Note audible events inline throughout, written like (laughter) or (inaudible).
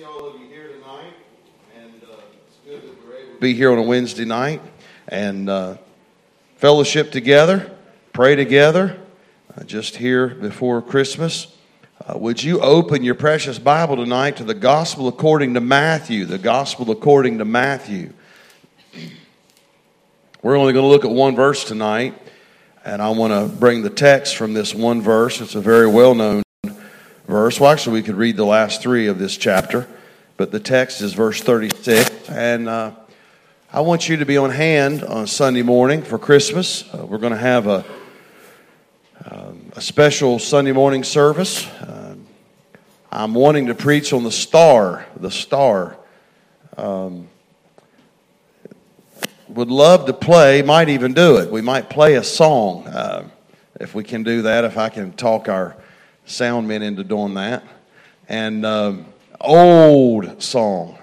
see all of you here tonight, and uh, it's good that we're able to be here on a Wednesday night and uh, fellowship together, pray together, uh, just here before Christmas. Uh, would you open your precious Bible tonight to the Gospel according to Matthew? The Gospel according to Matthew. We're only going to look at one verse tonight, and I want to bring the text from this one verse. It's a very well known verse. Well, actually, we could read the last three of this chapter, but the text is verse 36. And uh, I want you to be on hand on Sunday morning for Christmas. Uh, we're going to have a, um, a special Sunday morning service. Uh, I'm wanting to preach on the star, the star. Um, would love to play, might even do it. We might play a song uh, if we can do that, if I can talk our sound men into doing that. And um, old song.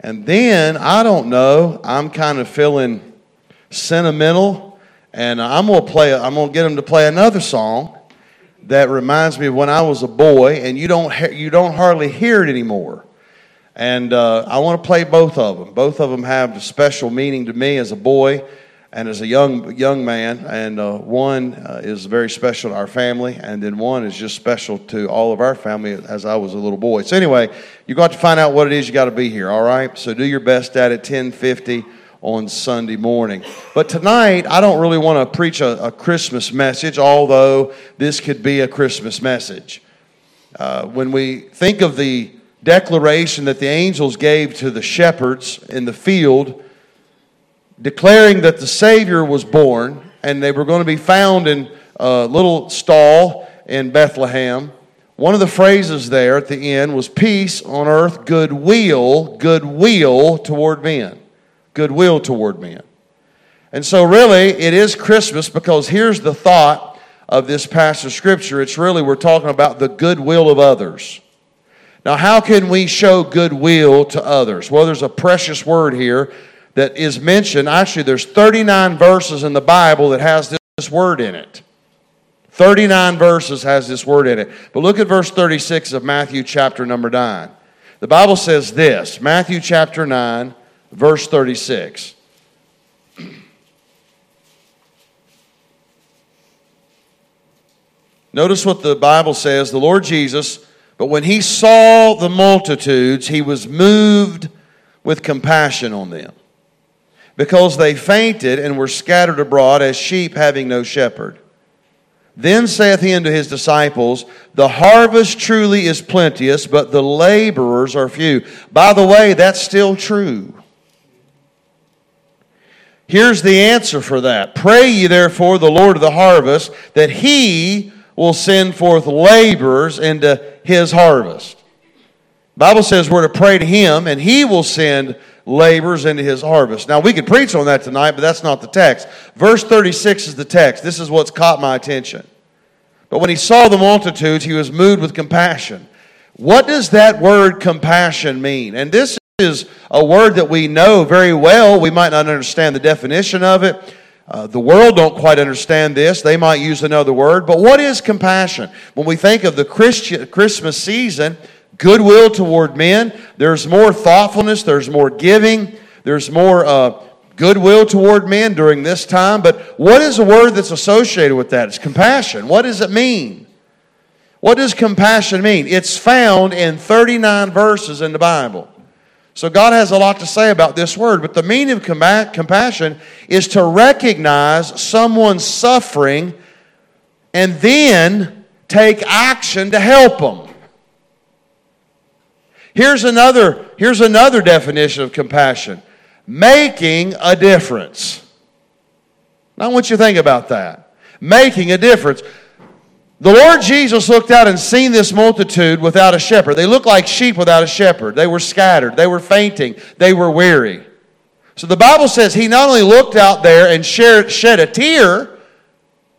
And then, I don't know, I'm kind of feeling sentimental. And I'm going to play, I'm going to get them to play another song that reminds me of when I was a boy, and you don't, you don't hardly hear it anymore. And uh, I want to play both of them. Both of them have a special meaning to me as a boy and as a young young man, and uh, one uh, is very special to our family, and then one is just special to all of our family as I was a little boy. So anyway, you got to find out what it is you got to be here. All right, so do your best at it. Ten fifty on Sunday morning. But tonight, I don't really want to preach a, a Christmas message, although this could be a Christmas message. Uh, when we think of the declaration that the angels gave to the shepherds in the field declaring that the Savior was born and they were going to be found in a little stall in Bethlehem. One of the phrases there at the end was peace on earth, goodwill, goodwill toward men. Goodwill toward men. And so, really, it is Christmas because here's the thought of this passage of Scripture. It's really, we're talking about the goodwill of others. Now, how can we show goodwill to others? Well, there's a precious word here that is mentioned. Actually, there's 39 verses in the Bible that has this word in it. 39 verses has this word in it. But look at verse 36 of Matthew chapter number 9. The Bible says this Matthew chapter 9, verse 36. Notice what the Bible says the Lord Jesus, but when he saw the multitudes, he was moved with compassion on them because they fainted and were scattered abroad as sheep having no shepherd. Then saith he unto his disciples, The harvest truly is plenteous, but the laborers are few. By the way, that's still true. Here's the answer for that. Pray ye therefore the Lord of the harvest that he will send forth laborers into his harvest. Bible says we're to pray to him and he will send labors into his harvest. Now, we could preach on that tonight, but that's not the text. Verse 36 is the text. This is what's caught my attention. But when he saw the multitudes, he was moved with compassion. What does that word compassion mean? And this is a word that we know very well. We might not understand the definition of it. Uh, the world don't quite understand this. They might use another word. But what is compassion? When we think of the Christmas season, goodwill toward men. There's more thoughtfulness, there's more giving, there's more uh, goodwill toward men during this time. But what is the word that's associated with that? It's compassion. What does it mean? What does compassion mean? It's found in 39 verses in the Bible. So God has a lot to say about this word, but the meaning of compassion is to recognize someone's suffering and then take action to help them. Here's another, here's another definition of compassion making a difference. Now, I want you to think about that. Making a difference. The Lord Jesus looked out and seen this multitude without a shepherd. They looked like sheep without a shepherd. They were scattered, they were fainting, they were weary. So the Bible says he not only looked out there and shed a tear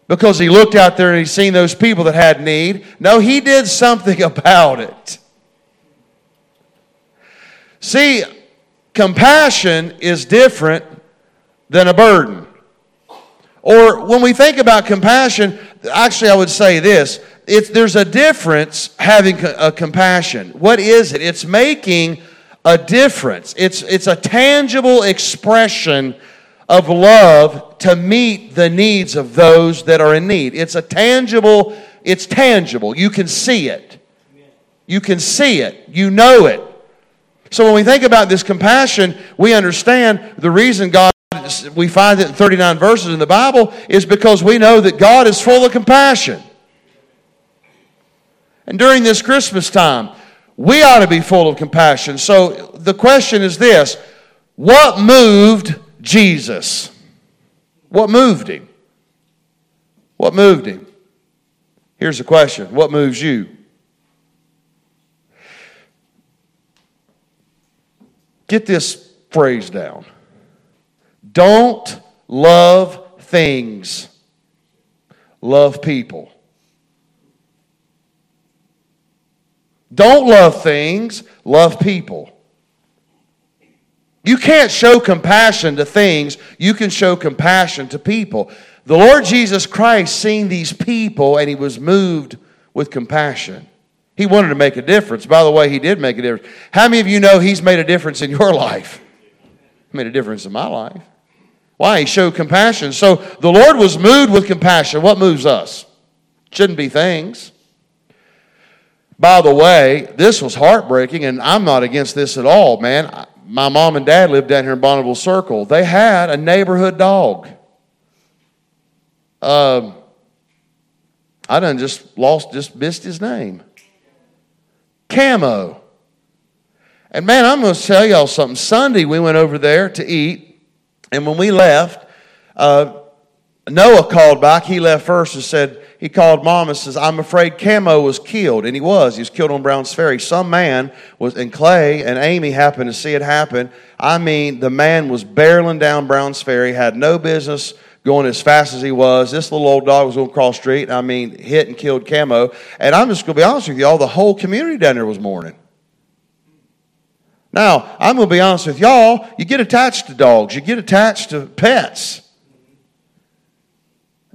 because he looked out there and he seen those people that had need. No, he did something (laughs) about it. See, compassion is different than a burden. Or when we think about compassion, actually, I would say this it's, there's a difference having a compassion. What is it? It's making a difference. It's, it's a tangible expression of love to meet the needs of those that are in need. It's a tangible, it's tangible. You can see it. You can see it. You know it. So when we think about this compassion, we understand the reason God we find it in 39 verses in the Bible is because we know that God is full of compassion. And during this Christmas time, we ought to be full of compassion. So the question is this what moved Jesus? What moved him? What moved him? Here's the question What moves you? Get this phrase down. Don't love things, love people. Don't love things, love people. You can't show compassion to things, you can show compassion to people. The Lord Jesus Christ seen these people and he was moved with compassion. He wanted to make a difference. By the way, he did make a difference. How many of you know he's made a difference in your (laughs) life? He made a difference in my life. Why? He showed compassion. So the Lord was moved with compassion. What moves us? Shouldn't be things. By the way, this was heartbreaking, and I'm not against this at all, man. My mom and dad lived down here in Bonneville Circle. They had a neighborhood dog. Um, I done just lost, just missed his name. Camo. And man, I'm going to tell y'all something. Sunday, we went over there to eat, and when we left, uh, Noah called back. He left first and said, he called mom and says, I'm afraid Camo was killed. And he was. He was killed on Browns Ferry. Some man was, and Clay and Amy happened to see it happen. I mean, the man was barreling down Browns Ferry, had no business going as fast as he was. This little old dog was going across the street. I mean, hit and killed Camo. And I'm just going to be honest with you, all the whole community down there was mourning. Now, I'm going to be honest with y'all. You get attached to dogs, you get attached to pets.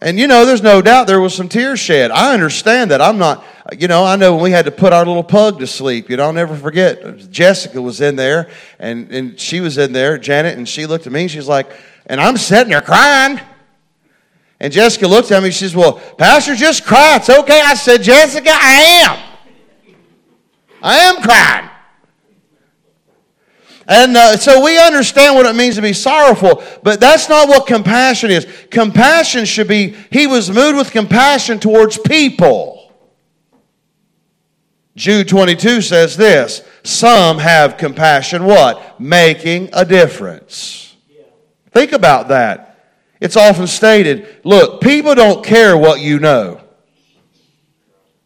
And you know, there's no doubt there was some tears shed. I understand that. I'm not, you know, I know when we had to put our little pug to sleep, you know, I'll never forget. Jessica was in there and, and she was in there, Janet, and she looked at me, and she's like, and I'm sitting there crying. And Jessica looked at me, she says, Well, Pastor, just cry. It's okay. I said, Jessica, I am. I am crying. And uh, so we understand what it means to be sorrowful, but that's not what compassion is. Compassion should be, he was moved with compassion towards people. Jude 22 says this Some have compassion, what? Making a difference. Think about that. It's often stated look, people don't care what you know.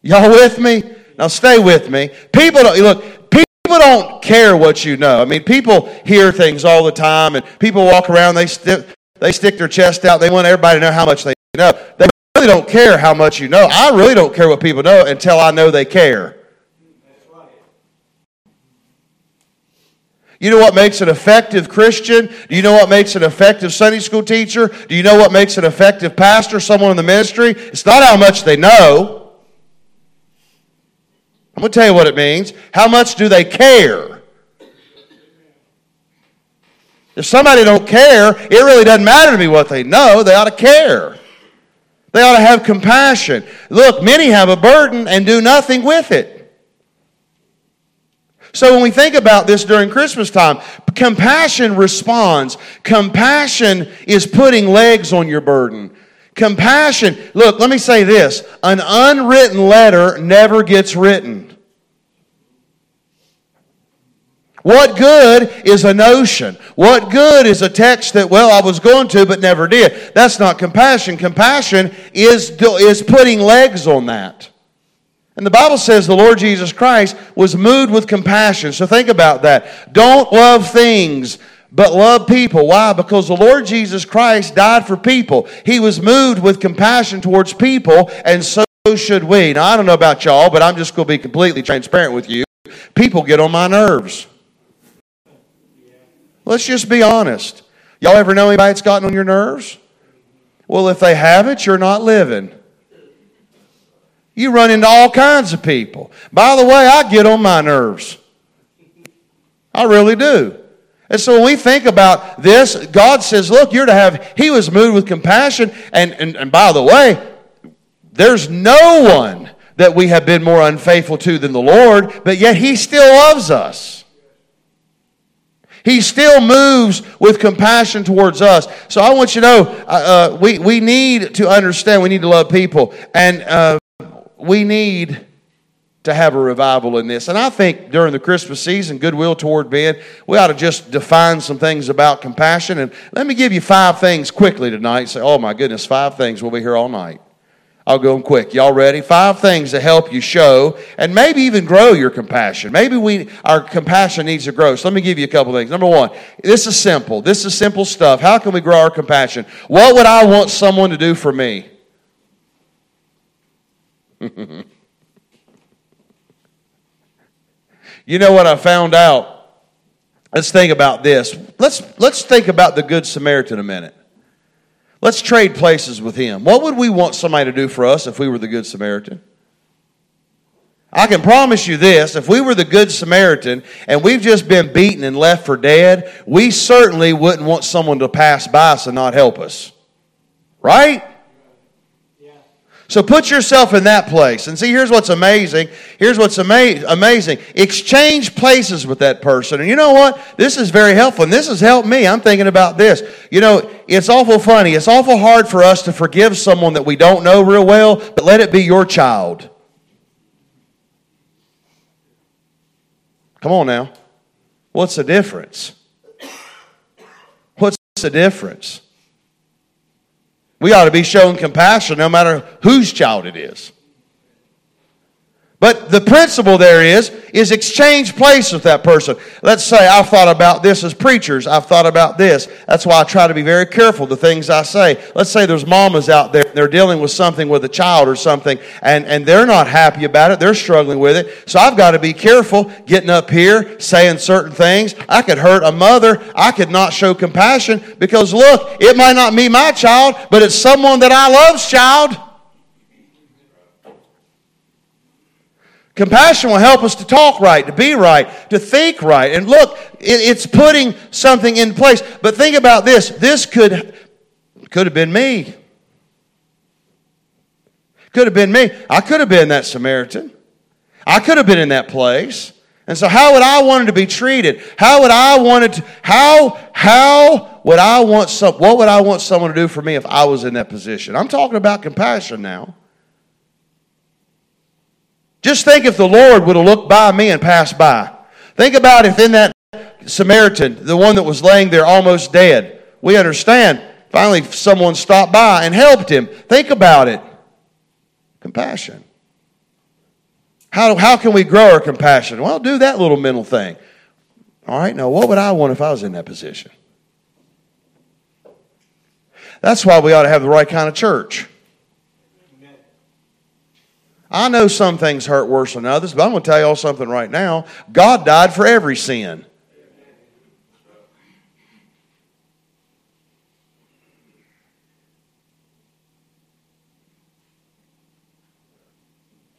Y'all with me? Now stay with me. People don't, look, people don't care what you know. I mean, people hear things all the time, and people walk around, they, st- they stick their chest out, they want everybody to know how much they know. They really don't care how much you know. I really don't care what people know until I know they care. You know what makes an effective Christian? Do you know what makes an effective Sunday school teacher? Do you know what makes an effective pastor, someone in the ministry? It's not how much they know. I'm going to tell you what it means. How much do they care? If somebody don't care, it really doesn't matter to me what they know. They ought to care. They ought to have compassion. Look, many have a burden and do nothing with it. So when we think about this during Christmas time, compassion responds. Compassion is putting legs on your burden. Compassion, look, let me say this an unwritten letter never gets written. What good is a notion? What good is a text that, well, I was going to but never did? That's not compassion. Compassion is, is putting legs on that. And the Bible says the Lord Jesus Christ was moved with compassion. So think about that. Don't love things but love people. Why? Because the Lord Jesus Christ died for people. He was moved with compassion towards people, and so should we. Now, I don't know about y'all, but I'm just going to be completely transparent with you. People get on my nerves. Let's just be honest. Y'all ever know anybody that's gotten on your nerves? Well, if they haven't, you're not living. You run into all kinds of people. By the way, I get on my nerves. I really do. And so when we think about this, God says, look, you're to have, He was moved with compassion. And, and, and by the way, there's no one that we have been more unfaithful to than the Lord, but yet He still loves us. He still moves with compassion towards us. So I want you to know uh, uh, we, we need to understand, we need to love people, and uh, we need to have a revival in this. And I think during the Christmas season, goodwill toward men, we ought to just define some things about compassion. And let me give you five things quickly tonight. Say, oh my goodness, five things. We'll be here all night. I'll go them quick. Y'all ready? Five things to help you show and maybe even grow your compassion. Maybe we our compassion needs to grow. So let me give you a couple things. Number one, this is simple. This is simple stuff. How can we grow our compassion? What would I want someone to do for me? (laughs) you know what I found out? Let's think about this. Let's let's think about the Good Samaritan a minute. Let's trade places with him. What would we want somebody to do for us if we were the Good Samaritan? I can promise you this if we were the Good Samaritan and we've just been beaten and left for dead, we certainly wouldn't want someone to pass by us and not help us. Right? So put yourself in that place. And see, here's what's amazing. Here's what's ama- amazing. Exchange places with that person. And you know what? This is very helpful. And this has helped me. I'm thinking about this. You know, it's awful funny. It's awful hard for us to forgive someone that we don't know real well, but let it be your child. Come on now. What's the difference? What's the difference? We ought to be showing compassion no matter whose child it is. But the principle there is, is exchange place with that person. Let's say I've thought about this as preachers. I've thought about this. That's why I try to be very careful the things I say. Let's say there's mamas out there, they're dealing with something with a child or something, and, and they're not happy about it. They're struggling with it. So I've got to be careful getting up here, saying certain things. I could hurt a mother. I could not show compassion because look, it might not be my child, but it's someone that I love's child. Compassion will help us to talk right, to be right, to think right. And look, it's putting something in place. But think about this. This could, could have been me. Could have been me. I could have been that Samaritan. I could have been in that place. And so how would I want to be treated? How would I want to, how, how would I want some, what would I want someone to do for me if I was in that position? I'm talking about compassion now. Just think if the Lord would have looked by me and passed by. Think about if in that Samaritan, the one that was laying there almost dead, we understand. Finally, someone stopped by and helped him. Think about it. Compassion. How, how can we grow our compassion? Well, do that little mental thing. All right, now what would I want if I was in that position? That's why we ought to have the right kind of church. I know some things hurt worse than others, but I'm going to tell y'all something right now. God died for every sin.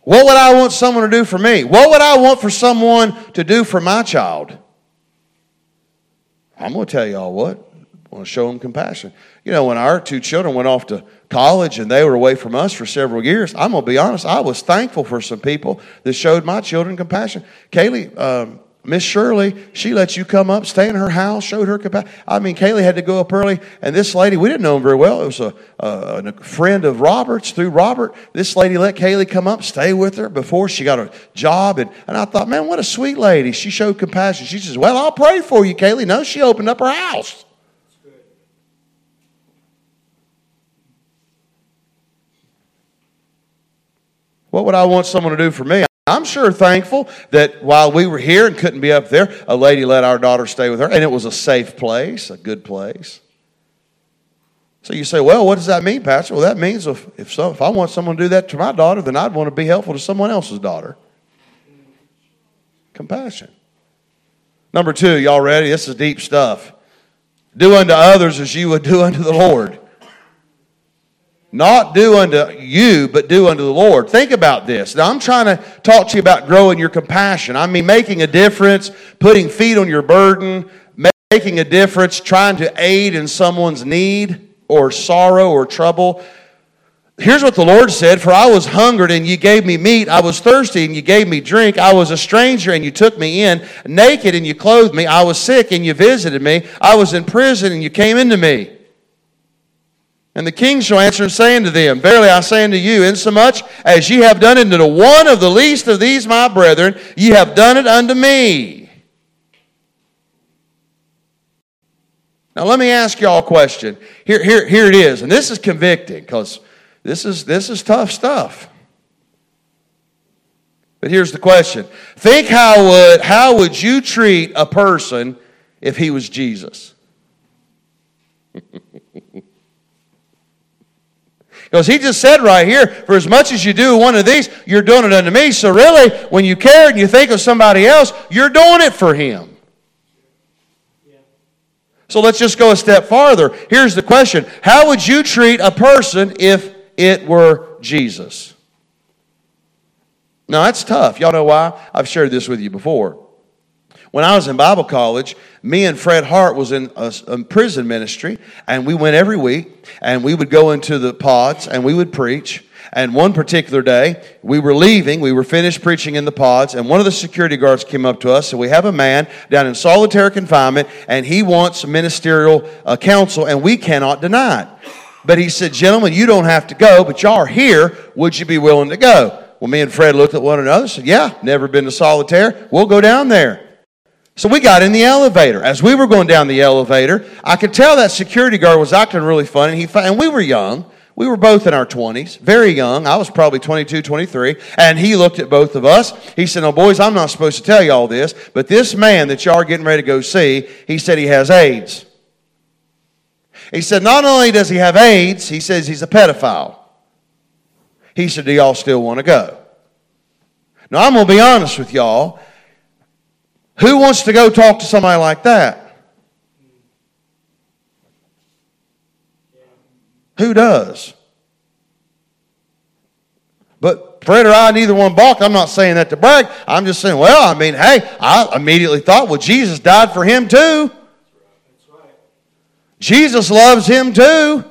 What would I want someone to do for me? What would I want for someone to do for my child? I'm going to tell y'all what. I want to show them compassion. You know, when our two children went off to college and they were away from us for several years, I'm going to be honest, I was thankful for some people that showed my children compassion. Kaylee, um, Miss Shirley, she let you come up, stay in her house, showed her compassion. I mean, Kaylee had to go up early, and this lady, we didn't know him very well. It was a, a, a, friend of Robert's through Robert. This lady let Kaylee come up, stay with her before she got a job. And, and I thought, man, what a sweet lady. She showed compassion. She says, Well, I'll pray for you, Kaylee. No, she opened up her house. What would I want someone to do for me? I'm sure thankful that while we were here and couldn't be up there, a lady let our daughter stay with her, and it was a safe place, a good place. So you say, well, what does that mean, Pastor? Well, that means if, if, so, if I want someone to do that to my daughter, then I'd want to be helpful to someone else's daughter. Compassion. Number two, y'all ready? This is deep stuff. Do unto others as you would do unto the Lord. Not do unto you, but do unto the Lord. Think about this. Now, I'm trying to talk to you about growing your compassion. I mean, making a difference, putting feet on your burden, making a difference, trying to aid in someone's need or sorrow or trouble. Here's what the Lord said For I was hungered and you gave me meat. I was thirsty and you gave me drink. I was a stranger and you took me in. Naked and you clothed me. I was sick and you visited me. I was in prison and you came into me. And the king shall answer and say unto them, Verily I say unto you, insomuch as ye have done it unto one of the least of these my brethren, ye have done it unto me. Now let me ask y'all a question. Here, here, here it is, and this is convicting because this is, this is tough stuff. But here's the question. Think how would, how would you treat a person if he was Jesus? (laughs) Because he just said right here, for as much as you do one of these, you're doing it unto me. So really, when you care and you think of somebody else, you're doing it for him. So let's just go a step farther. Here's the question How would you treat a person if it were Jesus? Now, that's tough. Y'all know why? I've shared this with you before. When I was in Bible college, me and Fred Hart was in a, a, prison ministry, and we went every week, and we would go into the pods, and we would preach. And one particular day, we were leaving, we were finished preaching in the pods, and one of the security guards came up to us. So we have a man down in solitary confinement, and he wants ministerial uh, counsel, and we cannot deny it. But he said, Gentlemen, you don't have to go, but y'all are here. Would you be willing to go? Well, me and Fred looked at one another and said, Yeah, never been to solitaire. We'll go down there. So we got in the elevator. As we were going down the elevator, I could tell that security guard was acting really funny. He, and we were young. We were both in our 20s, very young. I was probably 22, 23. And he looked at both of us. He said, No, boys, I'm not supposed to tell you all this, but this man that y'all are getting ready to go see, he said he has AIDS. He said, Not only does he have AIDS, he says he's a pedophile. He said, Do y'all still want to go? Now, I'm going to be honest with y'all. Who wants to go talk to somebody like that? Who does? But Fred or I, neither one balked. I'm not saying that to brag. I'm just saying, well, I mean, hey, I immediately thought, well, Jesus died for him too. Jesus loves him too.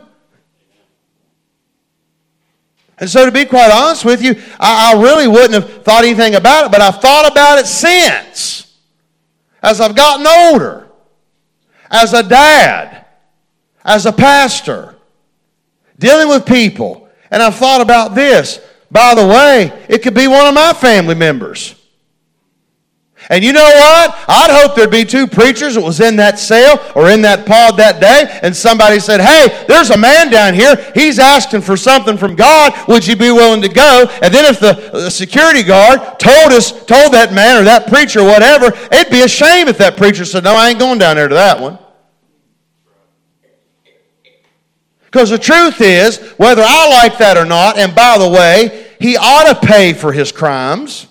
And so, to be quite honest with you, I, I really wouldn't have thought anything about it, but I've thought about it since as I've gotten older, as a dad, as a pastor, dealing with people. And I've thought about this. By the way, it could be one of my family members. And you know what? I'd hope there'd be two preachers that was in that cell or in that pod that day, and somebody said, Hey, there's a man down here. He's asking for something from God. Would you be willing to go? And then if the, security guard told us, told that man or that preacher or whatever, it'd be a shame if that preacher said, No, I ain't going down there to that one. Because the truth is, whether I like that or not, and by the way, he ought to pay for his crimes.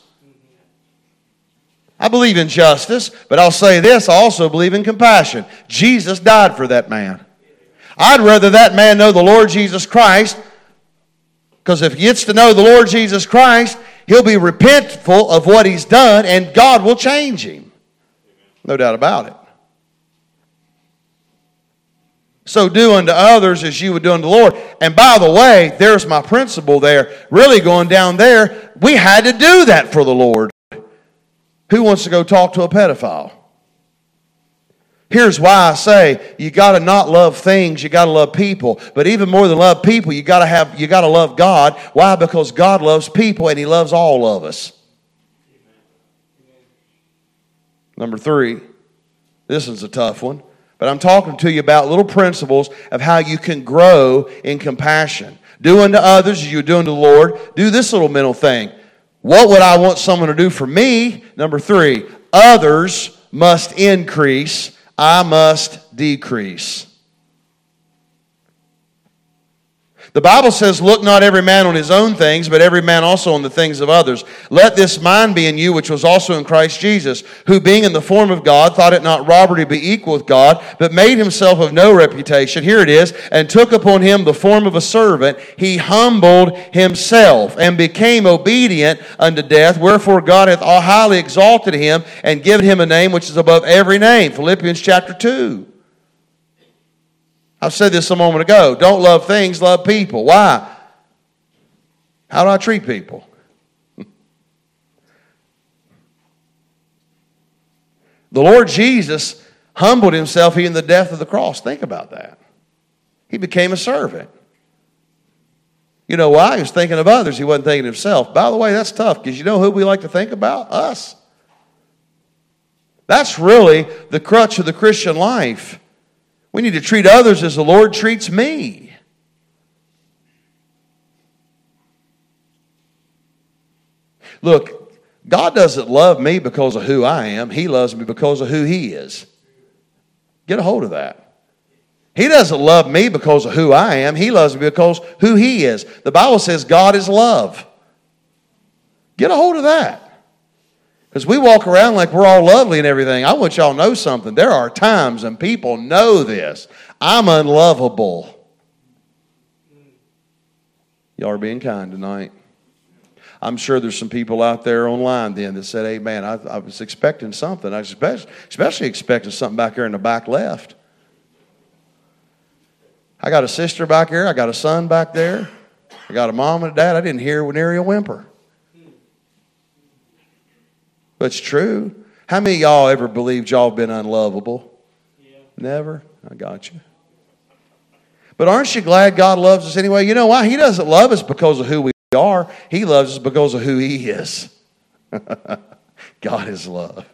I believe in justice, but I'll say this I also believe in compassion. Jesus died for that man. I'd rather that man know the Lord Jesus Christ, because if he gets to know the Lord Jesus Christ, he'll be repentful of what he's done, and God will change him. No doubt about it. So do unto others as you would do unto the Lord. And by the way, there's my principle there. Really going down there, we had to do that for the Lord. Who wants to go talk to a pedophile? Here's why I say you got to not love things, you got to love people. But even more than love people, you got to have you got to love God. Why? Because God loves people and he loves all of us. Number 3. This is a tough one, but I'm talking to you about little principles of how you can grow in compassion. Do unto others as you do unto the Lord. Do this little mental thing. What would I want someone to do for me? Number three, others must increase, I must decrease. The Bible says, Look not every man on his own things, but every man also on the things of others. Let this mind be in you, which was also in Christ Jesus, who being in the form of God, thought it not robbery to be equal with God, but made himself of no reputation. Here it is, and took upon him the form of a servant. He humbled himself and became obedient unto death. Wherefore God hath highly exalted him and given him a name which is above every name. Philippians chapter 2. I said this a moment ago. Don't love things, love people. Why? How do I treat people? (laughs) the Lord Jesus humbled himself in the death of the cross. Think about that. He became a servant. You know why? He was thinking of others. He wasn't thinking of himself. By the way, that's tough because you know who we like to think about? Us. That's really the crutch of the Christian life. We need to treat others as the Lord treats me. Look, God doesn't love me because of who I am, He loves me because of who He is. Get a hold of that. He doesn't love me because of who I am, He loves me because who He is. The Bible says God is love. Get a hold of that. Because we walk around like we're all lovely and everything. I want y'all to know something. There are times, and people know this, I'm unlovable. Y'all are being kind tonight. I'm sure there's some people out there online then that said, hey, man, I, I was expecting something. I was especially, especially expecting something back here in the back left. I got a sister back here. I got a son back there. I got a mom and a dad. I didn't hear nary a whimper. But it's true. How many y'all ever believed y'all been unlovable? Yeah. Never? I got you. But aren't you glad God loves us anyway? You know why? He doesn't love us because of who we are, He loves us because of who He is. (laughs) God is love.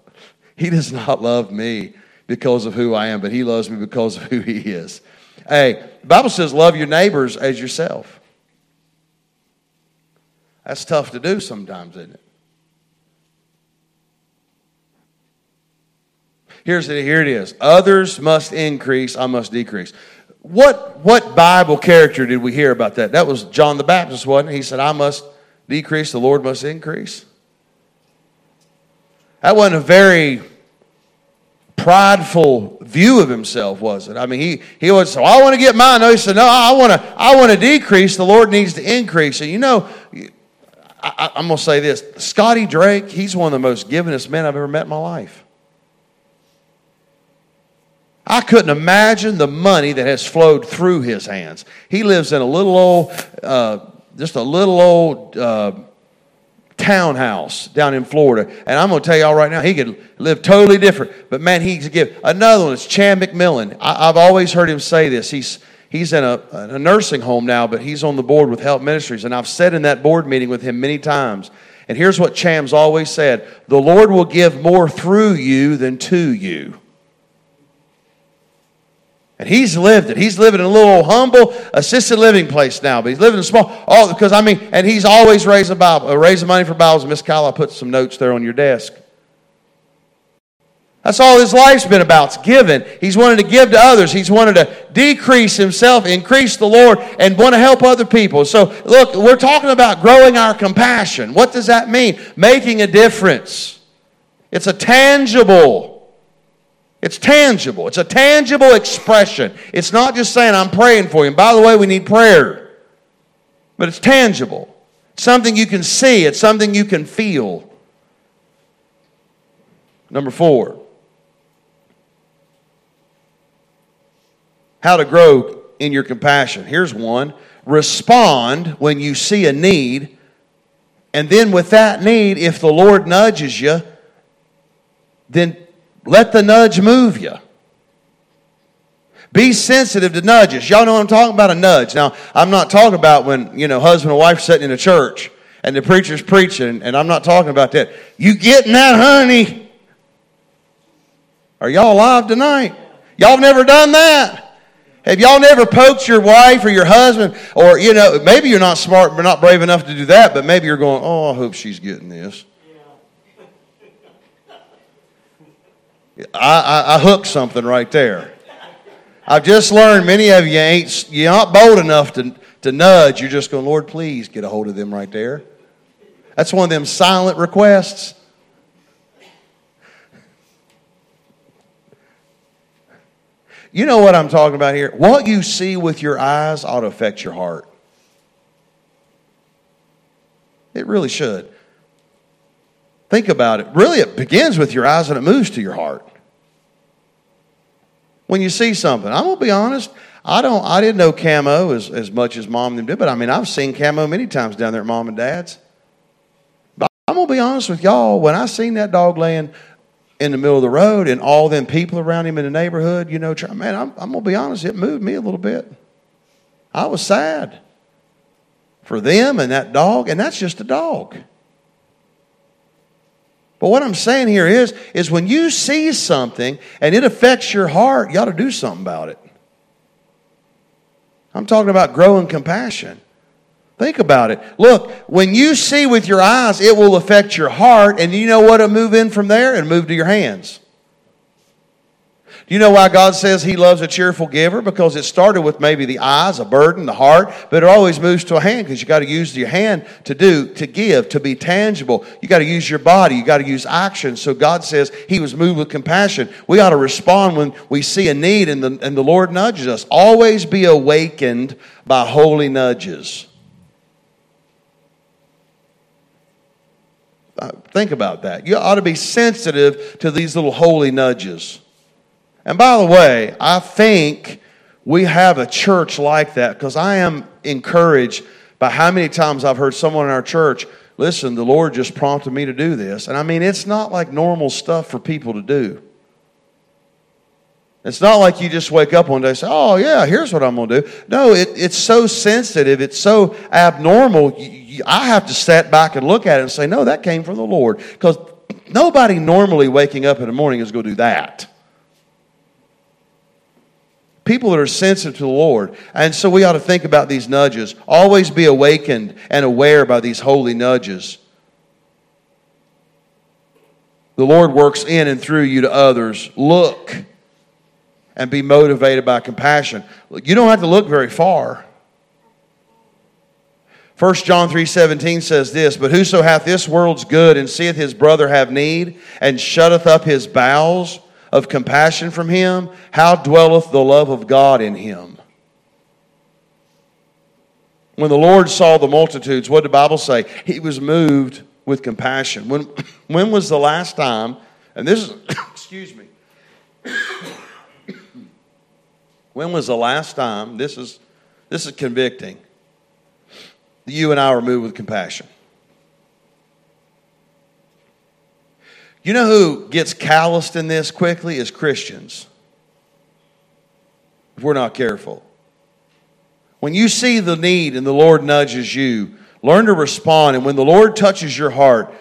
He does not love me because of who I am, but He loves me because of who He is. Hey, the Bible says, love your neighbors as yourself. That's tough to do sometimes, isn't it? Here's it, here it is. Others must increase, I must decrease. What, what Bible character did we hear about that? That was John the Baptist, wasn't it? He said, I must decrease, the Lord must increase. That wasn't a very prideful view of himself, was it? I mean, he, he was, so I want to get mine. No, he said, no, I want to, I want to decrease. The Lord needs to increase. And you know, I, I'm going to say this. Scotty Drake, he's one of the most givenest men I've ever met in my life. I couldn't imagine the money that has flowed through his hands. He lives in a little old, uh, just a little old uh, townhouse down in Florida. And I'm going to tell y'all right now, he could live totally different. But man, he could give. Another one is Chan McMillan. I, have always heard him say this. He's, he's in a, a nursing home now, but he's on the board with Help Ministries. And I've said in that board meeting with him many times. And here's what Cham's always said The Lord will give more through you than to you. And he's lived it. He's living in a little humble assisted living place now, but he's living in a small. Oh, because I mean, and he's always raising Bible, uh, raising money for Bibles. Miss Kyle, I put some notes there on your desk. That's all his life's been about. It's giving. He's wanted to give to others. He's wanted to decrease himself, increase the Lord, and want to help other people. So, look, we're talking about growing our compassion. What does that mean? Making a difference. It's a tangible it's tangible. It's a tangible expression. It's not just saying, I'm praying for you. And by the way, we need prayer. But it's tangible. It's something you can see, it's something you can feel. Number four, how to grow in your compassion. Here's one respond when you see a need. And then, with that need, if the Lord nudges you, then let the nudge move you. Be sensitive to nudges. Y'all know what I'm talking about? A nudge. Now, I'm not talking about when, you know, husband and wife sitting in a church and the preacher's preaching, and I'm not talking about that. You getting that, honey? Are y'all alive tonight? Y'all never done that? Have y'all never poked your wife or your husband? Or, you know, maybe you're not smart, but not brave enough to do that, but maybe you're going, oh, I hope she's getting this. I, I, I hooked something right there. I've just learned many of you ain't you're not bold enough to, to nudge, you're just going, Lord, please get a hold of them right there. That's one of them silent requests. You know what I'm talking about here? What you see with your eyes ought to affect your heart. It really should. Think about it. Really, it begins with your eyes and it moves to your heart. When you see something, I'm gonna be honest. I don't. I didn't know camo as, as much as mom and them did, but I mean, I've seen camo many times down there at mom and dad's. But I'm gonna be honest with y'all. When I seen that dog laying in the middle of the road and all them people around him in the neighborhood, you know, man, I'm, I'm gonna be honest. It moved me a little bit. I was sad for them and that dog, and that's just a dog. But what I'm saying here is, is when you see something and it affects your heart, you ought to do something about it. I'm talking about growing compassion. Think about it. Look, when you see with your eyes, it will affect your heart, and you know what? It'll move in from there and move to your hands. Do you know why God says He loves a cheerful giver? Because it started with maybe the eyes, a burden, the heart, but it always moves to a hand because you got to use your hand to do, to give, to be tangible. You got to use your body. You got to use action. So God says He was moved with compassion. We ought to respond when we see a need and the, and the Lord nudges us. Always be awakened by holy nudges. Uh, think about that. You ought to be sensitive to these little holy nudges. And by the way, I think we have a church like that because I am encouraged by how many times I've heard someone in our church, listen, the Lord just prompted me to do this. And I mean, it's not like normal stuff for people to do. It's not like you just wake up one day and say, oh, yeah, here's what I'm going to do. No, it, it's so sensitive, it's so abnormal. I have to step back and look at it and say, no, that came from the Lord. Because nobody normally waking up in the morning is going to do that people that are sensitive to the Lord. And so we ought to think about these nudges. Always be awakened and aware by these holy nudges. The Lord works in and through you to others. Look and be motivated by compassion. You don't have to look very far. 1 John 3:17 says this, but whoso hath this world's good and seeth his brother have need and shutteth up his bowels of compassion from him, how dwelleth the love of God in him? When the Lord saw the multitudes, what did the Bible say? He was moved with compassion. When, (coughs) when was the last time, and this is, (coughs) excuse me, (coughs) when was the last time, this is, this is convicting, that you and I were moved with compassion? You know who gets calloused in this quickly is Christians. If we're not careful. When you see the need and the Lord nudges you, learn to respond. And when the Lord touches your heart,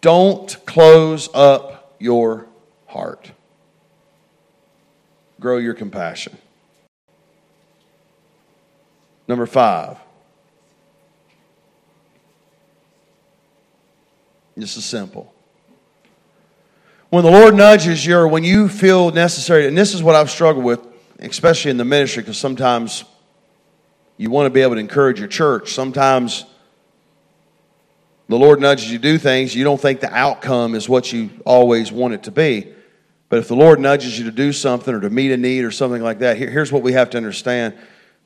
don't close up your heart. Grow your compassion. Number five. This is simple when the Lord nudges you, or when you feel necessary, and this is what I've struggled with, especially in the ministry, because sometimes you want to be able to encourage your church. Sometimes the Lord nudges you to do things, you don't think the outcome is what you always want it to be. But if the Lord nudges you to do something or to meet a need or something like that, here, here's what we have to understand.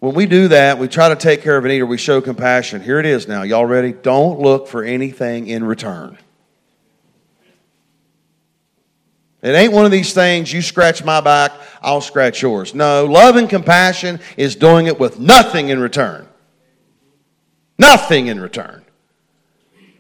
When we do that, we try to take care of a need or we show compassion. Here it is now. Y'all ready? Don't look for anything in return. It ain't one of these things, you scratch my back, I'll scratch yours. No, love and compassion is doing it with nothing in return. Nothing in return.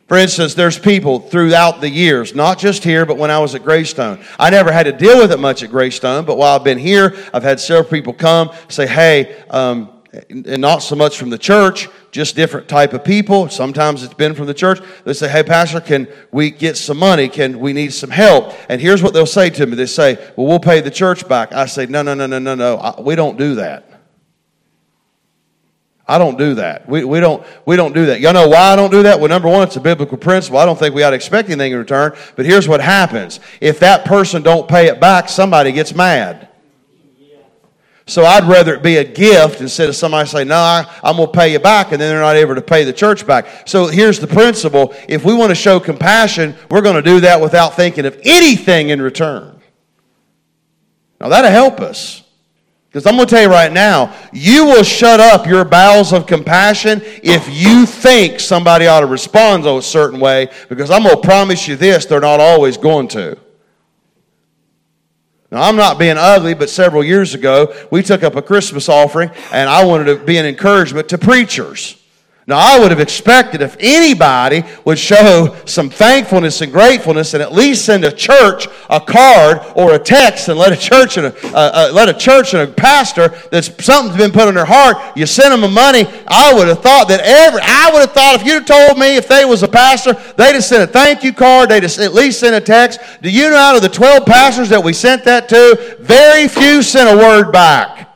For instance, there's people throughout the years, not just here, but when I was at Greystone. I never had to deal with it much at Greystone, but while I've been here, I've had several people come say, hey, um, and not so much from the church, just different type of people. Sometimes it's been from the church. They say, "Hey, pastor, can we get some money? Can we need some help?" And here's what they'll say to me. They say, "Well, we'll pay the church back." I say, "No, no, no, no, no, no. I, we don't do that. I don't do that. We, we don't we don't do that. Y'all know why I don't do that? Well, number one, it's a biblical principle. I don't think we ought to expect anything in return. But here's what happens: if that person don't pay it back, somebody gets mad. So I'd rather it be a gift instead of somebody say, No, I, am going to pay you back, and then they're not able to pay the church back. So here's the principle if we want to show compassion, we're going to do that without thinking of anything in return. Now that'll help us. Because I'm going to tell you right now, you will shut up your bowels of compassion if you think somebody ought to respond a certain way, because I'm going to promise you this, they're not always going to. Now, I'm not being ugly, but several years ago, we took up a Christmas offering, and I wanted to be an encouragement to preachers. Now, I would have expected if anybody would show some thankfulness and gratefulness and at least send a church a card or a text and let a church and a, uh, uh, let a church and a pastor that's something's been put in their heart, you send them a money. I would have thought that every, I would have thought if you'd told me if they was a pastor, they'd have sent a thank you card, they'd have at least sent a text. Do you know out of the 12 pastors that we sent that to, very few sent a word back.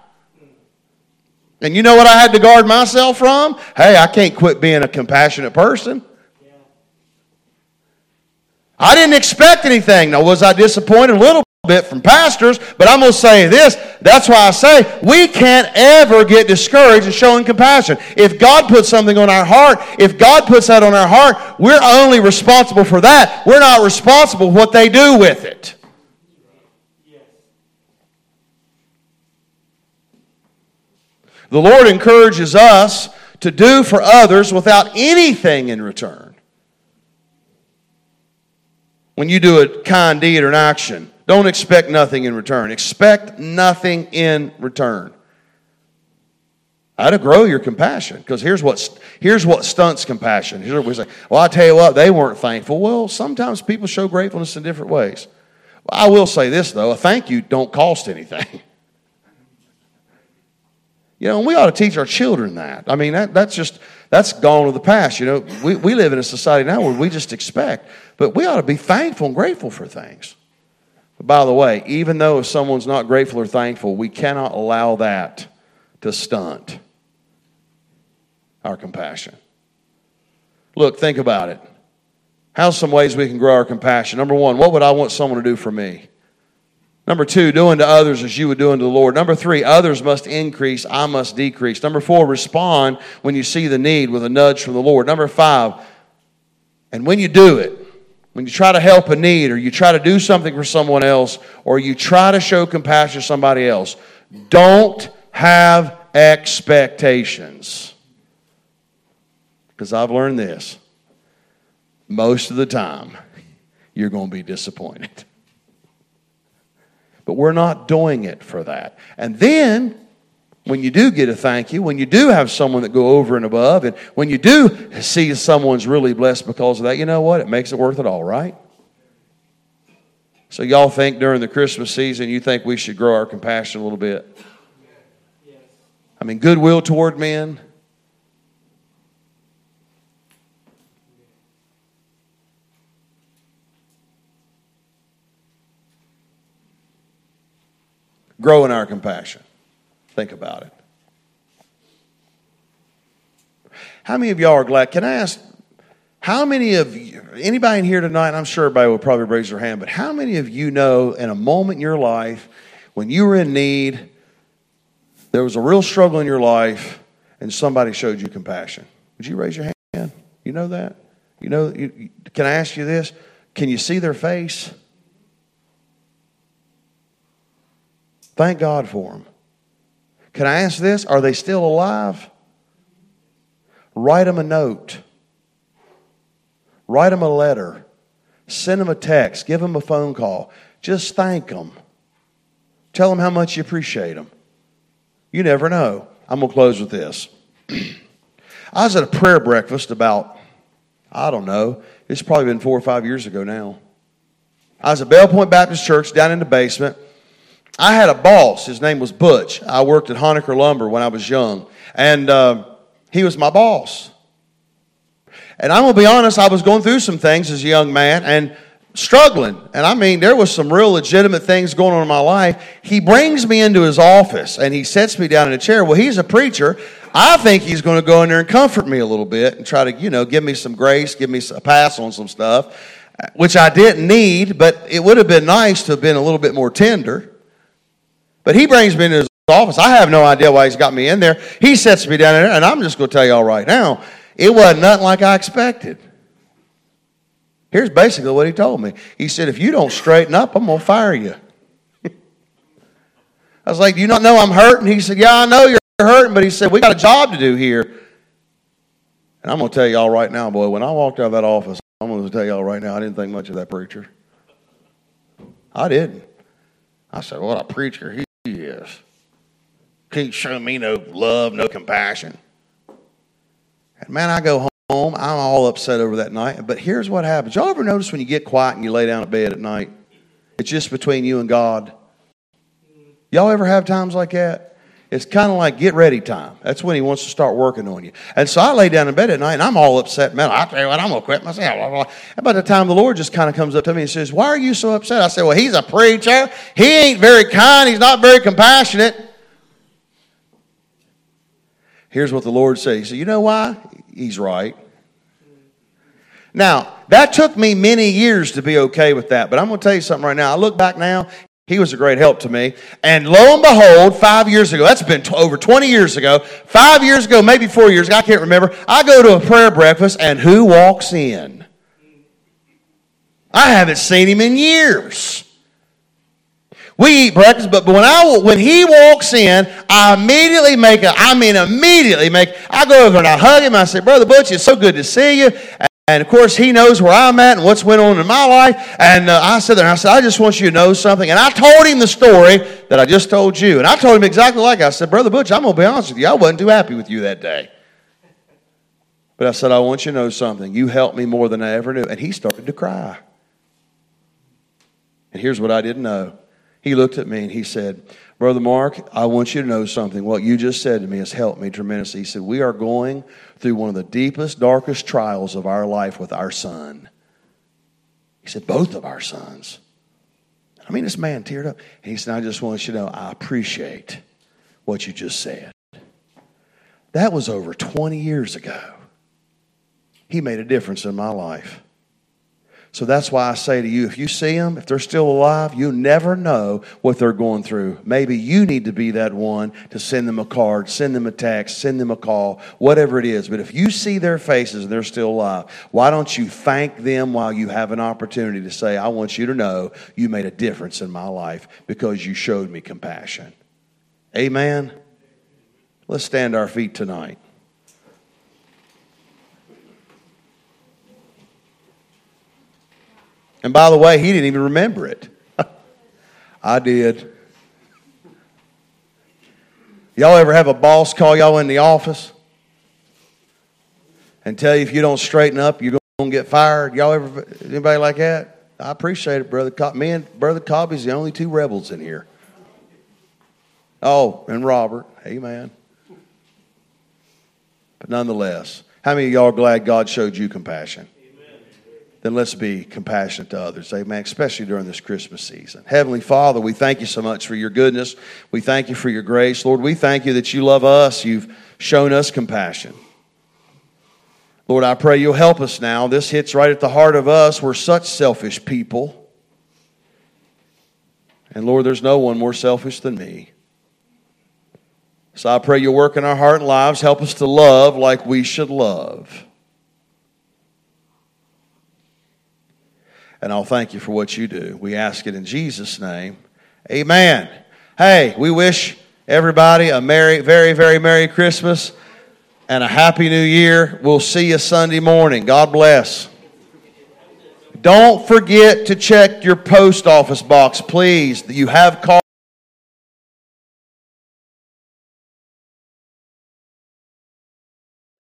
And you know what I had to guard myself from? Hey, I can't quit being a compassionate person. I didn't expect anything. Now, was I disappointed a little bit from pastors? But I'm going to say this. That's why I say we can't ever get discouraged in showing compassion. If God puts something on our heart, if God puts that on our heart, we're only responsible for that. We're not responsible what they do with it. The Lord encourages us to do for others without anything in return. When you do a kind deed or an action, don't expect nothing in return. Expect nothing in return. How to grow your compassion. Because here's what, here's what stunts compassion. Here's what we say, well, I tell you what, they weren't thankful. Well, sometimes people show gratefulness in different ways. Well, I will say this, though a thank you don't cost anything. (laughs) You know, and we ought to teach our children that. I mean, that, that's just, that's gone to the past. You know, we, we live in a society now where we just expect, but we ought to be thankful and grateful for things. But by the way, even though if someone's not grateful or thankful, we cannot allow that to stunt our compassion. Look, think about it. How's some ways we can grow our compassion? Number one, what would I want someone to do for me? Number two, doing to others as you would do unto the Lord. Number three, others must increase, I must decrease. Number four, respond when you see the need with a nudge from the Lord. Number five, and when you do it, when you try to help a need or you try to do something for someone else or you try to show compassion to somebody else, don't have expectations. Because I've learned this most of the time, you're going to be disappointed. But we're not doing it for that. And then, when you do get a thank you, when you do have someone that go over and above, and when you do see someone's really blessed because of that, you know what? It makes it worth it all, right? So y'all think during the Christmas season you think we should grow our compassion a little bit? I mean, goodwill toward men. Grow in our compassion. Think about it. How many of y'all are glad? Can I ask, how many of you, anybody in here tonight, I'm sure everybody will probably raise their hand, but how many of you know in a moment in your life when you were in need, there was a real struggle in your life, and somebody showed you compassion? Would you raise your hand? You know that? You know, you, can I ask you this? Can you see their face? Thank God for them. Can I ask this? Are they still alive? Write them a note. Write them a letter. Send them a text. Give them a phone call. Just thank them. Tell them how much you appreciate them. You never know. I'm going to close with this. (clears throat) I was at a prayer breakfast about, I don't know, it's probably been four or five years ago now. I was at Bell Point Baptist Church down in the basement. I had a boss. His name was Butch. I worked at Honecker Lumber when I was young, and uh, he was my boss. And I'm gonna be honest, I was going through some things as a young man and struggling. And I mean, there was some real legitimate things going on in my life. He brings me into his office and he sets me down in a chair. Well, he's a preacher. I think he's going to go in there and comfort me a little bit and try to, you know, give me some grace, give me a pass on some stuff, which I didn't need, but it would have been nice to have been a little bit more tender. But he brings me into his office. I have no idea why he's got me in there. He sets me down there, and I'm just going to tell y'all right now, it wasn't nothing like I expected. Here's basically what he told me. He said, if you don't straighten up, I'm going to fire you. (laughs) I was like, do you not know I'm hurting? He said, yeah, I know you're hurting, but he said, we got a job to do here. And I'm going to tell y'all right now, boy, when I walked out of that office, I'm going to tell y'all right now, I didn't think much of that preacher. I didn't. I said, what a preacher he is. Can't show me no love, no compassion. And man, I go home, I'm all upset over that night. But here's what happens. Y'all ever notice when you get quiet and you lay down at bed at night? It's just between you and God. Y'all ever have times like that? It's kind of like get ready time. That's when he wants to start working on you. And so I lay down in bed at night and I'm all upset. Man, I tell you what, I'm going to quit myself. Blah, blah. And by the time the Lord just kind of comes up to me and says, Why are you so upset? I say, Well, he's a preacher. He ain't very kind. He's not very compassionate. Here's what the Lord says. He said, You know why? He's right. Now, that took me many years to be okay with that, but I'm going to tell you something right now. I look back now, he was a great help to me. And lo and behold, five years ago, that's been t- over 20 years ago, five years ago, maybe four years ago, I can't remember. I go to a prayer breakfast, and who walks in? I haven't seen him in years. We eat breakfast, but when I when he walks in, I immediately make a, I mean immediately make, I go over and I hug him. I say, Brother Butch, it's so good to see you. And of course, he knows where I'm at and what's went on in my life. And uh, I said there, I said, I just want you to know something. And I told him the story that I just told you. And I told him exactly like I said, Brother Butch, I'm going to be honest with you. I wasn't too happy with you that day. But I said, I want you to know something. You helped me more than I ever knew. And he started to cry. And here's what I didn't know. He looked at me and he said, Brother Mark, I want you to know something. What you just said to me has helped me tremendously. He said, We are going through one of the deepest, darkest trials of our life with our son. He said, Both of our sons. I mean, this man teared up. And he said, I just want you to know I appreciate what you just said. That was over 20 years ago. He made a difference in my life. So that's why I say to you if you see them, if they're still alive, you never know what they're going through. Maybe you need to be that one to send them a card, send them a text, send them a call, whatever it is. But if you see their faces and they're still alive, why don't you thank them while you have an opportunity to say, I want you to know you made a difference in my life because you showed me compassion? Amen. Let's stand our feet tonight. And by the way, he didn't even remember it. (laughs) I did. Y'all ever have a boss call y'all in the office and tell you if you don't straighten up, you're going to get fired? Y'all ever, anybody like that? I appreciate it, brother. Me and brother Cobby's the only two rebels in here. Oh, and Robert. Amen. But nonetheless, how many of y'all are glad God showed you compassion? Then let's be compassionate to others. Amen. Especially during this Christmas season. Heavenly Father, we thank you so much for your goodness. We thank you for your grace. Lord, we thank you that you love us. You've shown us compassion. Lord, I pray you'll help us now. This hits right at the heart of us. We're such selfish people. And Lord, there's no one more selfish than me. So I pray you'll work in our heart and lives. Help us to love like we should love. And I'll thank you for what you do. We ask it in Jesus' name. Amen. Hey, we wish everybody a merry, very, very Merry Christmas and a Happy New Year. We'll see you Sunday morning. God bless. Don't forget to check your post office box, please. You have called.